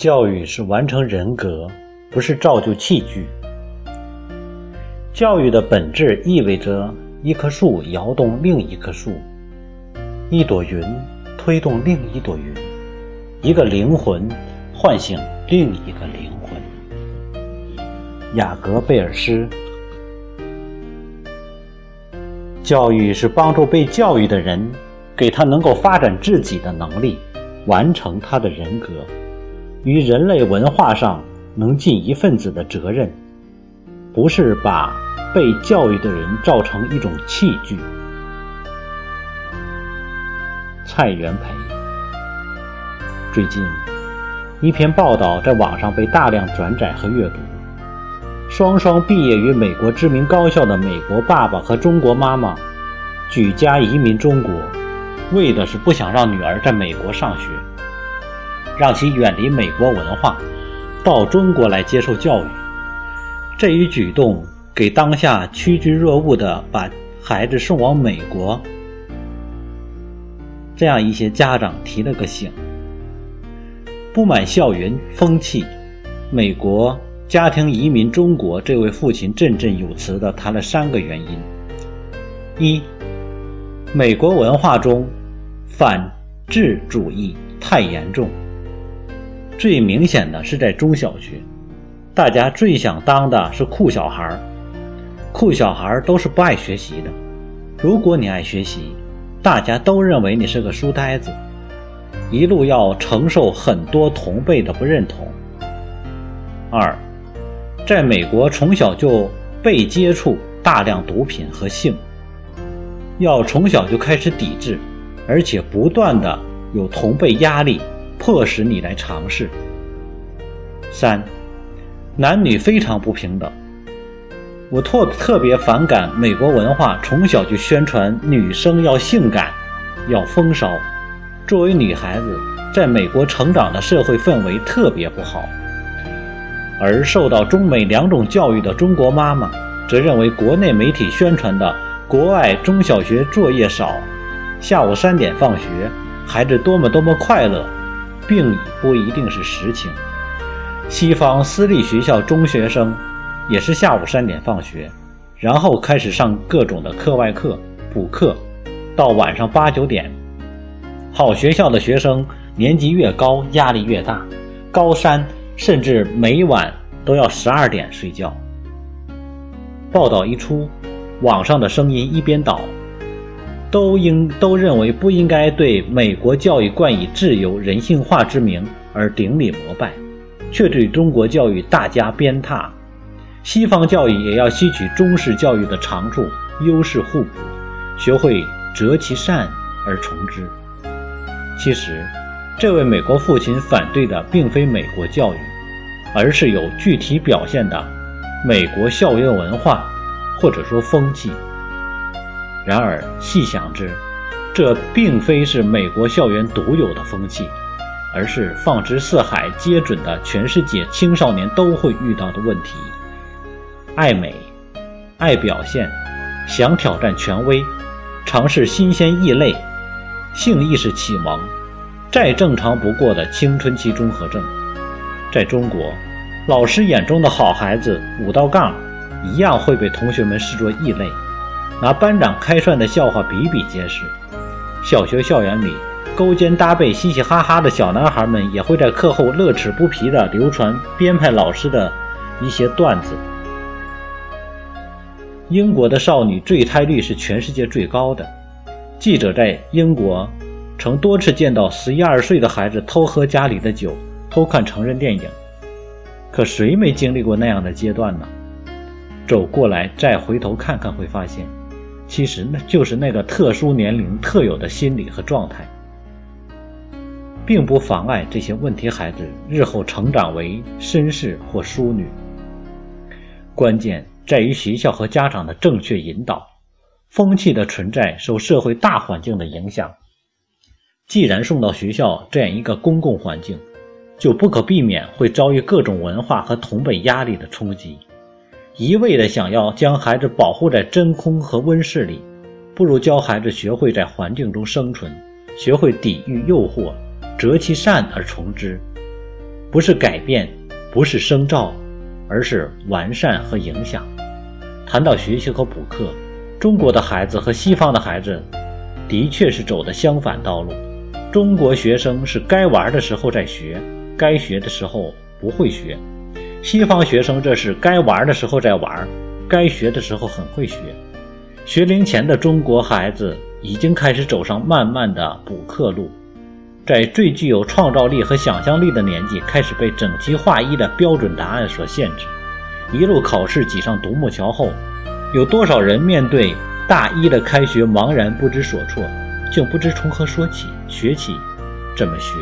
教育是完成人格，不是造就器具。教育的本质意味着一棵树摇动另一棵树，一朵云推动另一朵云，一个灵魂唤醒另一个灵魂。雅各贝尔斯。教育是帮助被教育的人，给他能够发展自己的能力，完成他的人格，与人类文化上能尽一份子的责任，不是把被教育的人造成一种器具。蔡元培。最近，一篇报道在网上被大量转载和阅读。双双毕业于美国知名高校的美国爸爸和中国妈妈，举家移民中国，为的是不想让女儿在美国上学，让其远离美国文化，到中国来接受教育。这一举动给当下趋之若鹜的把孩子送往美国这样一些家长提了个醒。不满校园风气，美国。家庭移民中国，这位父亲振振有词地谈了三个原因：一、美国文化中反智主义太严重，最明显的是在中小学，大家最想当的是酷小孩儿，酷小孩儿都是不爱学习的。如果你爱学习，大家都认为你是个书呆子，一路要承受很多同辈的不认同。二、在美国，从小就被接触大量毒品和性，要从小就开始抵制，而且不断的有同辈压力，迫使你来尝试。三，男女非常不平等。我特特别反感美国文化从小就宣传女生要性感，要风骚。作为女孩子，在美国成长的社会氛围特别不好。而受到中美两种教育的中国妈妈，则认为国内媒体宣传的国外中小学作业少，下午三点放学，孩子多么多么快乐，并不一定是实情。西方私立学校中学生也是下午三点放学，然后开始上各种的课外课、补课，到晚上八九点。好学校的学生年级越高，压力越大，高三。甚至每晚都要十二点睡觉。报道一出，网上的声音一边倒，都应都认为不应该对美国教育冠以自由人性化之名而顶礼膜拜，却对中国教育大加鞭挞。西方教育也要吸取中式教育的长处，优势互补，学会择其善而从之。其实，这位美国父亲反对的并非美国教育。而是有具体表现的美国校园文化，或者说风气。然而细想之，这并非是美国校园独有的风气，而是放之四海皆准的全世界青少年都会遇到的问题：爱美、爱表现、想挑战权威、尝试新鲜异类、性意识启蒙，再正常不过的青春期综合症。在中国，老师眼中的好孩子五道杠，一样会被同学们视作异类，拿班长开涮的笑话比比皆是。小学校园里，勾肩搭背、嘻嘻哈哈的小男孩们，也会在课后乐此不疲地流传编排老师的一些段子。英国的少女坠胎率是全世界最高的，记者在英国曾多次见到十一二岁的孩子偷喝家里的酒。偷看成人电影，可谁没经历过那样的阶段呢？走过来再回头看看，会发现，其实那就是那个特殊年龄特有的心理和状态，并不妨碍这些问题孩子日后成长为绅士或淑女。关键在于学校和家长的正确引导。风气的存在受社会大环境的影响，既然送到学校这样一个公共环境。就不可避免会遭遇各种文化和同辈压力的冲击。一味的想要将孩子保护在真空和温室里，不如教孩子学会在环境中生存，学会抵御诱惑，择其善而从之。不是改变，不是生照，而是完善和影响。谈到学习和补课，中国的孩子和西方的孩子的确是走的相反道路。中国学生是该玩的时候在学，该学的时候不会学；西方学生这是该玩的时候在玩，该学的时候很会学。学龄前的中国孩子已经开始走上慢慢的补课路，在最具有创造力和想象力的年纪，开始被整齐划一的标准答案所限制。一路考试挤上独木桥后，有多少人面对大一的开学茫然不知所措，竟不知从何说起、学起、怎么学？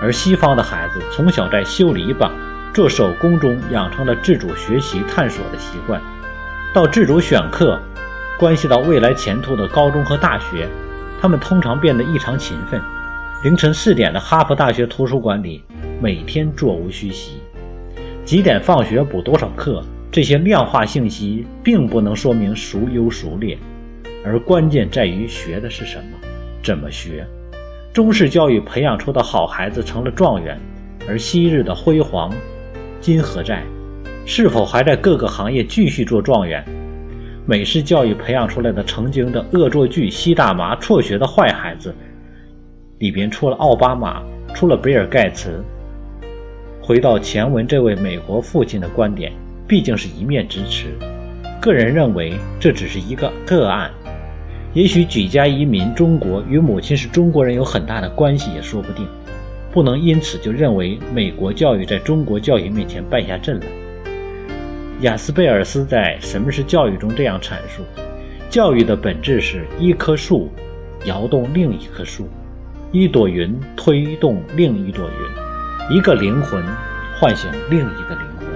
而西方的孩子从小在修篱笆、做手工中养成了自主学习、探索的习惯，到自主选课，关系到未来前途的高中和大学，他们通常变得异常勤奋。凌晨四点的哈佛大学图书馆里，每天座无虚席。几点放学补多少课？这些量化信息并不能说明孰优孰劣，而关键在于学的是什么，怎么学。中式教育培养出的好孩子成了状元，而昔日的辉煌今何在？是否还在各个行业继续做状元？美式教育培养出来的曾经的恶作剧、吸大麻、辍学的坏孩子，里边出了奥巴马，出了比尔盖茨。回到前文这位美国父亲的观点，毕竟是一面之词。个人认为这只是一个个案，也许举家移民中国与母亲是中国人有很大的关系也说不定。不能因此就认为美国教育在中国教育面前败下阵来。雅斯贝尔斯在《什么是教育》中这样阐述：教育的本质是一棵树摇动另一棵树，一朵云推动另一朵云。一个灵魂唤醒另一个灵魂。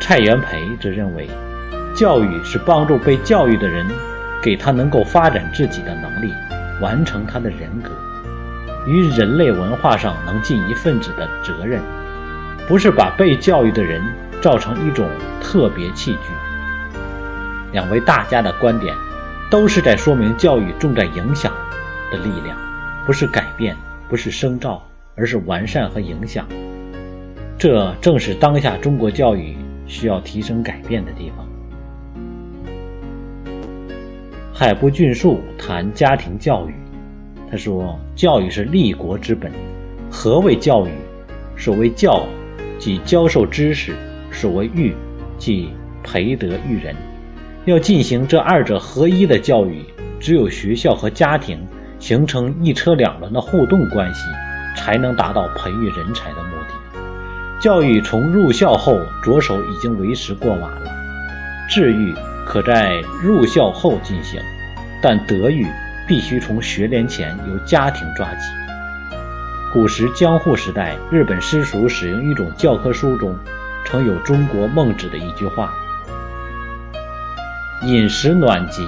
蔡元培则认为，教育是帮助被教育的人，给他能够发展自己的能力，完成他的人格，于人类文化上能尽一份子的责任，不是把被教育的人造成一种特别器具。两位大家的观点，都是在说明教育重在影响的力量，不是改变，不是生造。而是完善和影响，这正是当下中国教育需要提升改变的地方。海部俊树谈家庭教育，他说：“教育是立国之本。何谓教育？所谓教，即教授知识；所谓育，即培德育人。要进行这二者合一的教育，只有学校和家庭形成一车两轮的互动关系。”才能达到培育人才的目的。教育从入校后着手已经为时过晚了。治育可在入校后进行，但德育必须从学龄前由家庭抓起。古时江户时代，日本私塾使用一种教科书中，曾有中国孟子的一句话：“饮食暖极，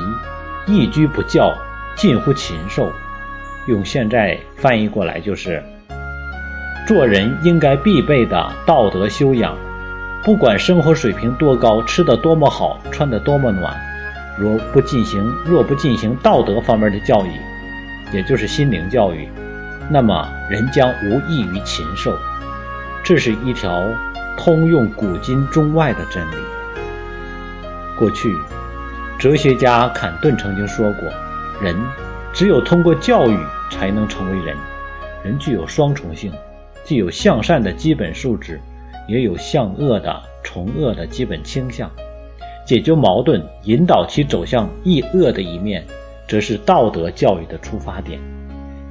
一居不教，近乎禽兽。”用现在翻译过来就是。做人应该必备的道德修养，不管生活水平多高，吃的多么好，穿的多么暖，若不进行若不进行道德方面的教育，也就是心灵教育，那么人将无异于禽兽。这是一条通用古今中外的真理。过去，哲学家坎顿曾经说过：“人只有通过教育才能成为人。人具有双重性。”既有向善的基本素质，也有向恶的从恶的基本倾向。解决矛盾、引导其走向易恶的一面，则是道德教育的出发点。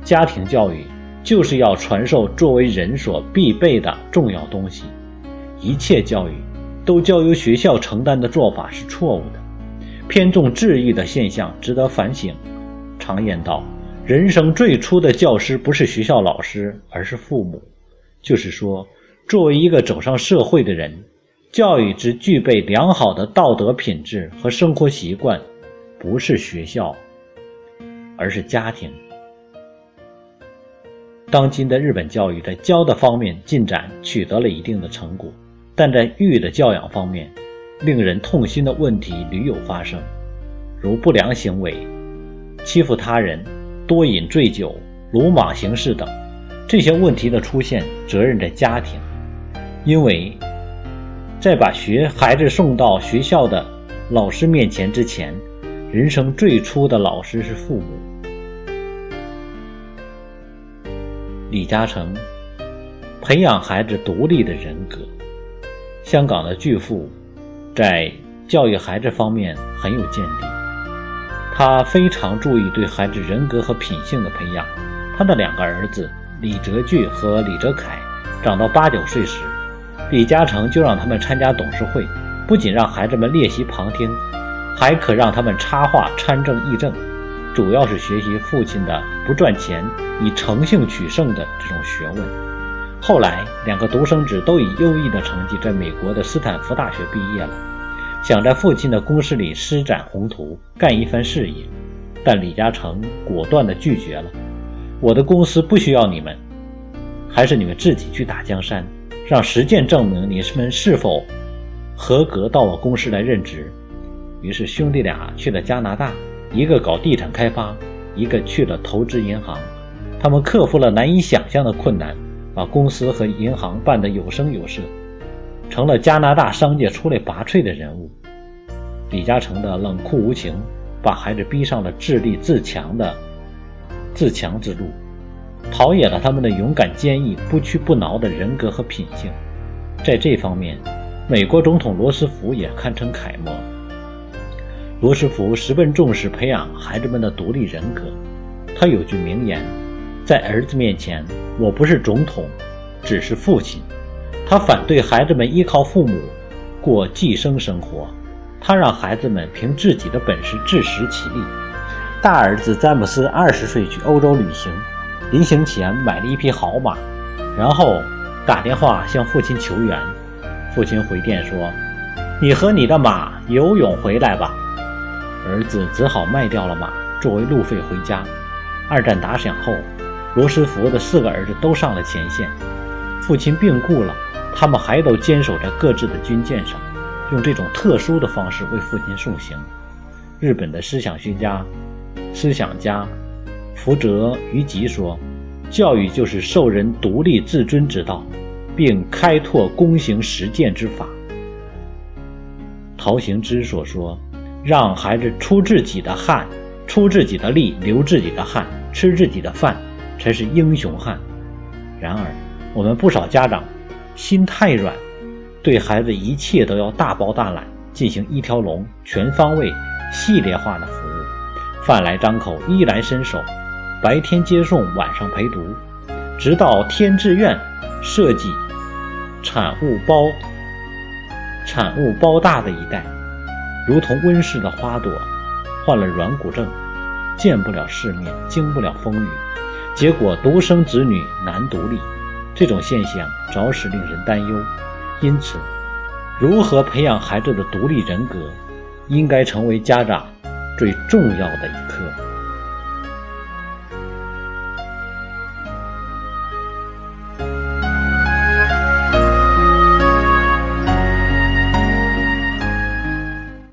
家庭教育就是要传授作为人所必备的重要东西。一切教育都交由学校承担的做法是错误的。偏重治愈的现象值得反省。常言道：“人生最初的教师不是学校老师，而是父母。”就是说，作为一个走上社会的人，教育之具备良好的道德品质和生活习惯，不是学校，而是家庭。当今的日本教育在教的方面进展取得了一定的成果，但在育的教养方面，令人痛心的问题屡有发生，如不良行为、欺负他人、多饮醉酒、鲁莽行事等。这些问题的出现，责任在家庭，因为在把学孩子送到学校的老师面前之前，人生最初的老师是父母。李嘉诚培养孩子独立的人格。香港的巨富在教育孩子方面很有见地，他非常注意对孩子人格和品性的培养。他的两个儿子李泽钜和李泽楷长到八九岁时，李嘉诚就让他们参加董事会，不仅让孩子们列席旁听，还可让他们插话参政议政。主要是学习父亲的不赚钱、以诚信取胜的这种学问。后来，两个独生子都以优异的成绩在美国的斯坦福大学毕业了，想在父亲的公司里施展宏图，干一番事业。但李嘉诚果断地拒绝了：“我的公司不需要你们，还是你们自己去打江山，让实践证明你们是否合格到我公司来任职。”于是，兄弟俩去了加拿大。一个搞地产开发，一个去了投资银行，他们克服了难以想象的困难，把公司和银行办得有声有色，成了加拿大商界出类拔萃的人物。李嘉诚的冷酷无情，把孩子逼上了自立自强的自强之路，陶冶了他们的勇敢坚毅、不屈不挠的人格和品性。在这方面，美国总统罗斯福也堪称楷模。罗斯福十分重视培养孩子们的独立人格。他有句名言：“在儿子面前，我不是总统，只是父亲。”他反对孩子们依靠父母过寄生生活，他让孩子们凭自己的本事自食其力。大儿子詹姆斯二十岁去欧洲旅行，临行前买了一匹好马，然后打电话向父亲求援。父亲回电说：“你和你的马游泳回来吧。”儿子只好卖掉了马，作为路费回家。二战打响后，罗斯福的四个儿子都上了前线。父亲病故了，他们还都坚守在各自的军舰上，用这种特殊的方式为父亲送行。日本的思想学家、思想家福泽谕吉说：“教育就是授人独立自尊之道，并开拓躬行实践之法。”陶行知所说。让孩子出自己的汗，出自己的力，流自己的汗，吃自己的饭，才是英雄汉。然而，我们不少家长心太软，对孩子一切都要大包大揽，进行一条龙、全方位、系列化的服务，饭来张口，衣来伸手，白天接送，晚上陪读，直到填志愿，设计产物包产物包大的一代。如同温室的花朵，患了软骨症，见不了世面，经不了风雨，结果独生子女难独立。这种现象着实令人担忧。因此，如何培养孩子的独立人格，应该成为家长最重要的一课。